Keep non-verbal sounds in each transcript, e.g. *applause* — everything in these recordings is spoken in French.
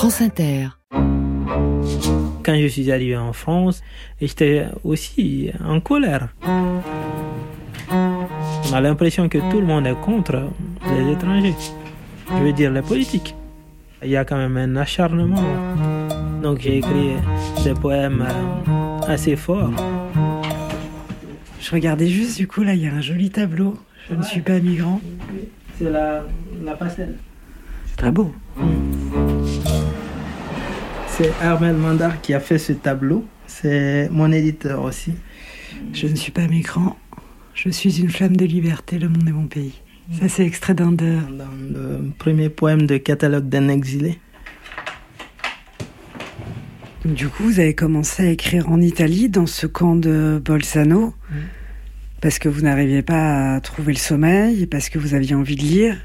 France Inter. Quand je suis arrivé en France, j'étais aussi en colère. On a l'impression que tout le monde est contre les étrangers. Je veux dire les politiques. Il y a quand même un acharnement. Donc j'ai écrit des poèmes assez forts. Je regardais juste, du coup, là, il y a un joli tableau. Je ne suis pas migrant. C'est la, la pastel. C'est très beau. C'est Armel Mandar qui a fait ce tableau. C'est mon éditeur aussi. Je ne suis pas migrant. Je suis une flamme de liberté, le monde est mon pays. Ça, c'est extrait d'un de... Dans le premier poème de catalogue d'un exilé. Du coup, vous avez commencé à écrire en Italie, dans ce camp de Bolzano, parce que vous n'arriviez pas à trouver le sommeil, parce que vous aviez envie de lire.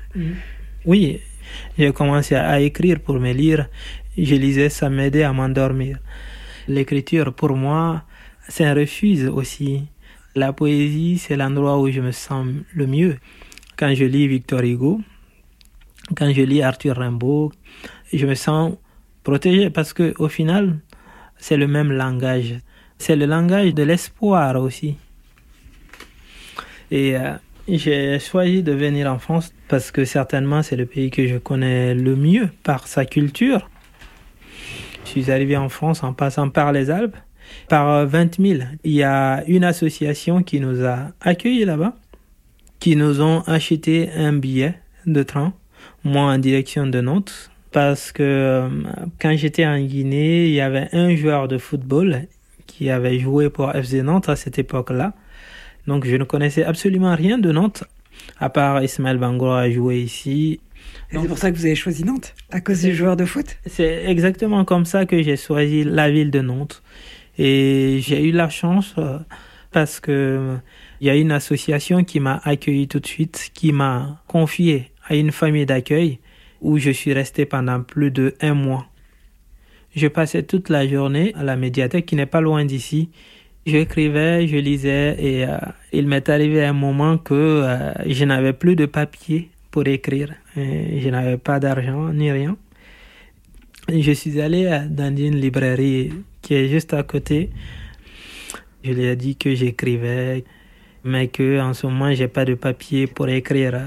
Oui, j'ai commencé à écrire pour me lire. Je lisais, ça m'aidait à m'endormir. L'écriture, pour moi, c'est un refuge aussi. La poésie, c'est l'endroit où je me sens le mieux. Quand je lis Victor Hugo, quand je lis Arthur Rimbaud, je me sens protégé parce que au final, c'est le même langage. C'est le langage de l'espoir aussi. Et euh, j'ai choisi de venir en France parce que certainement c'est le pays que je connais le mieux par sa culture. Suis arrivé en France en passant par les Alpes. Par 20 000, il y a une association qui nous a accueillis là-bas, qui nous ont acheté un billet de train, moi en direction de Nantes, parce que euh, quand j'étais en Guinée, il y avait un joueur de football qui avait joué pour FC Nantes à cette époque-là. Donc je ne connaissais absolument rien de Nantes, à part Ismaël Bango a joué ici. C'est pour ça que vous avez choisi Nantes À cause des joueurs de foot? C'est exactement comme ça que j'ai choisi la ville de Nantes. Et j'ai eu la chance euh, parce que il y a une association qui m'a accueilli tout de suite, qui m'a confié à une famille d'accueil où je suis resté pendant plus de un mois. Je passais toute la journée à la médiathèque qui n'est pas loin d'ici. J'écrivais, je lisais et euh, il m'est arrivé un moment que euh, je n'avais plus de papier pour écrire. Et je n'avais pas d'argent ni rien. Je suis allé dans une librairie qui est juste à côté. Je lui ai dit que j'écrivais, mais que en ce moment j'ai pas de papier pour écrire.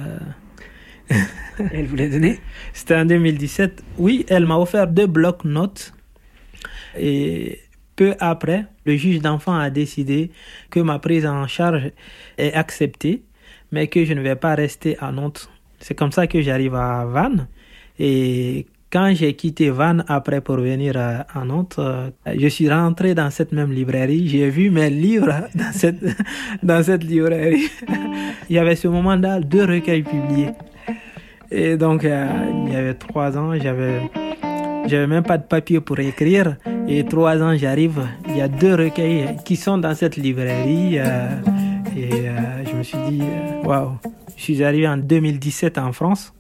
*laughs* elle vous l'a donné C'était en 2017. Oui, elle m'a offert deux blocs-notes. Et peu après, le juge d'enfant a décidé que ma prise en charge est acceptée, mais que je ne vais pas rester à Nantes. C'est comme ça que j'arrive à Vannes. Et quand j'ai quitté Vannes après pour venir à, Nantes, je suis rentré dans cette même librairie. J'ai vu mes livres *laughs* dans cette, *laughs* dans cette librairie. *laughs* Il y avait ce moment-là deux recueils publiés. Et donc, euh, il y avait trois ans, j'avais, j'avais même pas de papier pour écrire. Et trois ans, j'arrive, il y a deux recueils qui sont dans cette librairie. Euh, et euh, je me suis dit, waouh, je suis arrivé en 2017 en France.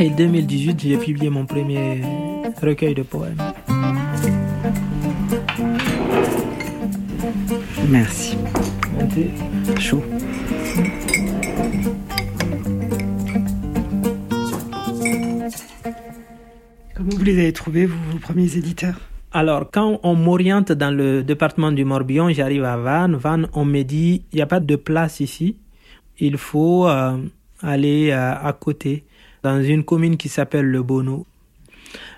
Et 2018, j'ai publié mon premier recueil de poèmes. Merci. Merci. Chaud. Comment vous les avez trouvés, vous, vos premiers éditeurs? Alors, quand on m'oriente dans le département du Morbihan, j'arrive à Vannes. Vannes, on me dit, il n'y a pas de place ici. Il faut euh, aller euh, à côté, dans une commune qui s'appelle Le Bono.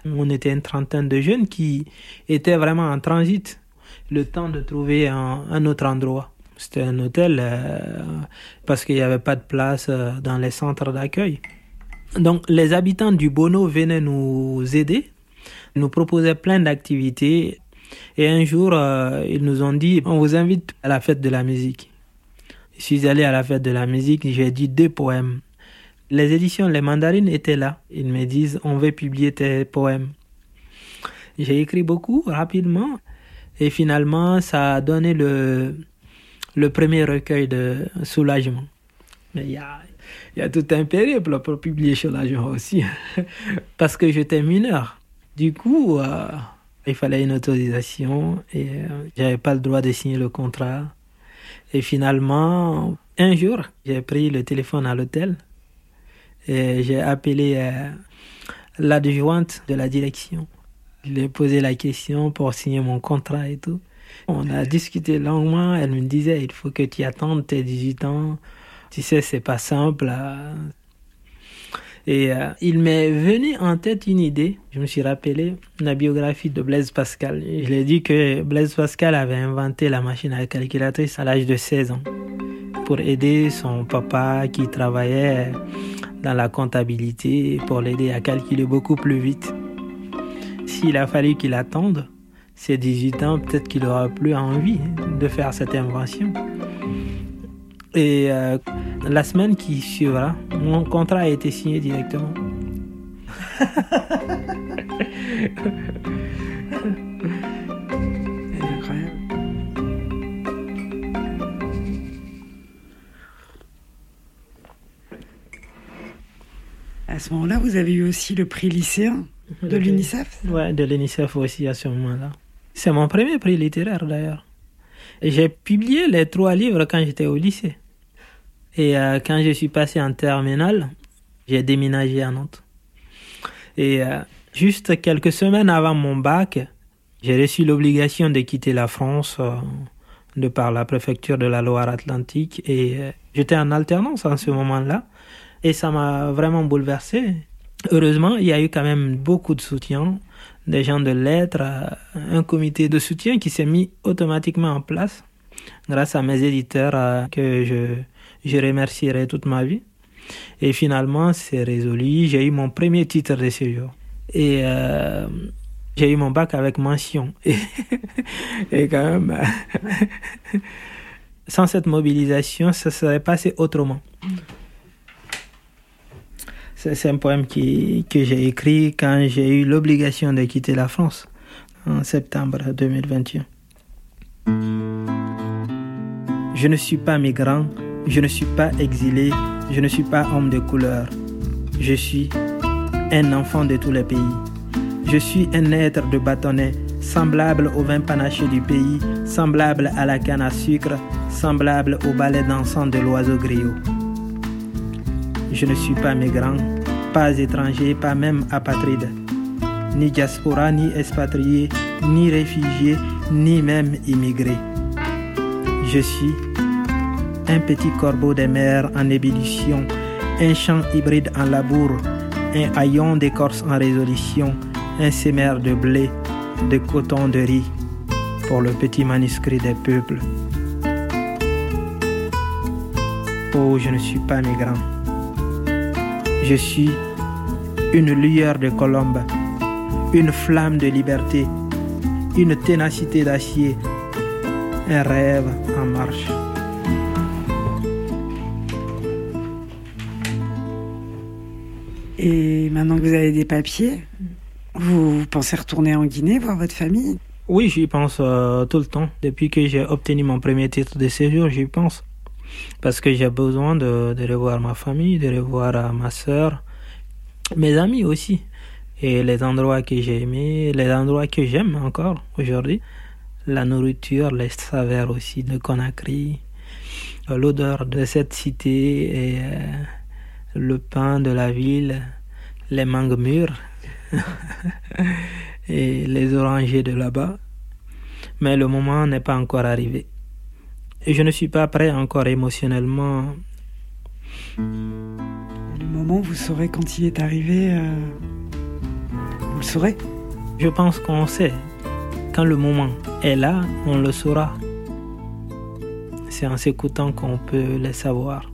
On était une trentaine de jeunes qui étaient vraiment en transit, le temps de trouver un, autre endroit. C'était un hôtel euh, parce qu'il n'y avait pas de place dans les centres d'accueil. Donc les habitants du Bono venaient nous aider, nous proposaient plein d'activités. Et un jour, ils nous ont dit, on vous invite à la fête de la musique. Je suis allé à la fête de la musique, j'ai dit deux poèmes. Les éditions Les Mandarines étaient là. Ils me disent, on veut publier tes poèmes. J'ai écrit beaucoup rapidement et finalement, ça a donné le, premier recueil de soulagement. Mais il y a, il y a tout un périple pour publier soulagement aussi, *laughs* parce que j'étais mineur. Du coup, euh, il fallait une autorisation et euh, j'avais pas le droit de signer le contrat. Et finalement, un jour, j'ai pris le téléphone à l'hôtel et j'ai appelé euh, l'adjointe de la direction. Je lui ai posé la question pour signer mon contrat et tout. On a discuté longuement. Elle me disait il faut que tu attendes tes 18 ans. Tu sais, c'est pas simple. Et euh, il m'est venu en tête une idée. Je me suis rappelé la biographie de Blaise Pascal. Je lui ai dit que Blaise Pascal avait inventé la machine à calculatrice à l'âge de 16 ans pour aider son papa qui travaillait dans la comptabilité pour l'aider à calculer beaucoup plus vite. S'il a fallu qu'il attende ses 18 ans, peut-être qu'il aura plus envie de faire cette invention. Et euh, la semaine qui suivra, mon contrat a été signé directement. *laughs* incroyable. À ce moment-là, vous avez eu aussi le prix lycéen de l'UNICEF Ouais, de l'UNICEF aussi à ce moment-là. C'est mon premier prix littéraire d'ailleurs. J'ai publié les trois livres quand j'étais au lycée. Et euh, quand je suis passé en terminale, j'ai déménagé à Nantes. Et euh, juste quelques semaines avant mon bac, j'ai reçu l'obligation de quitter la France euh, de par la préfecture de la Loire-Atlantique. Et j'étais en alternance en ce moment-là. Et ça m'a vraiment bouleversé. Heureusement, il y a eu quand même beaucoup de soutien, des gens de lettres, un comité de soutien qui s'est mis automatiquement en place grâce à mes éditeurs que je je remercierai toute ma vie. Et finalement, c'est résolu. J'ai eu mon premier titre de séjour. Et euh, j'ai eu mon bac avec mention. *laughs* Et, et quand même, *laughs* sans cette mobilisation, ça serait passé autrement. C'est un poème qui, que j'ai écrit quand j'ai eu l'obligation de quitter la France en septembre 2021. Je ne suis pas migrant, je ne suis pas exilé, je ne suis pas homme de couleur. Je suis un enfant de tous les pays. Je suis un être de bâtonnet, semblable au vin panaché du pays, semblable à la canne à sucre, semblable au balai dansant de l'oiseau griot. Je ne suis pas migrant, pas étranger, pas même apatride, ni diaspora, ni expatrié, ni réfugié, ni même immigré. Je suis un petit corbeau des mers en ébullition, un champ hybride en labour, un haillon d'écorce en résolution, un sémère de blé, de coton, de riz, pour le petit manuscrit des peuples. Oh, je ne suis pas migrant. Je suis une lueur de colombe, une flamme de liberté, une ténacité d'acier, un rêve en marche. Et maintenant que vous avez des papiers, vous pensez retourner en Guinée, voir votre famille? Oui, j'y pense euh, tout le temps. Depuis que j'ai obtenu mon premier titre de séjour, j'y pense. Parce que j'ai besoin de, de, revoir ma famille, de revoir euh, ma soeur, mes amis aussi. Et les endroits que j'ai aimés, les endroits que j'aime encore aujourd'hui. La nourriture, les saveurs aussi de Conakry, euh, l'odeur de cette cité et le pain de la ville, les mangues mûres *laughs* et les orangers de là-bas. Mais le moment n'est pas encore arrivé. Et je ne suis pas prêt encore émotionnellement. Le moment, vous saurez quand il est arrivé, euh, vous le saurez Je pense qu'on sait. Quand le moment est là, on le saura. C'est en s'écoutant qu'on peut le savoir.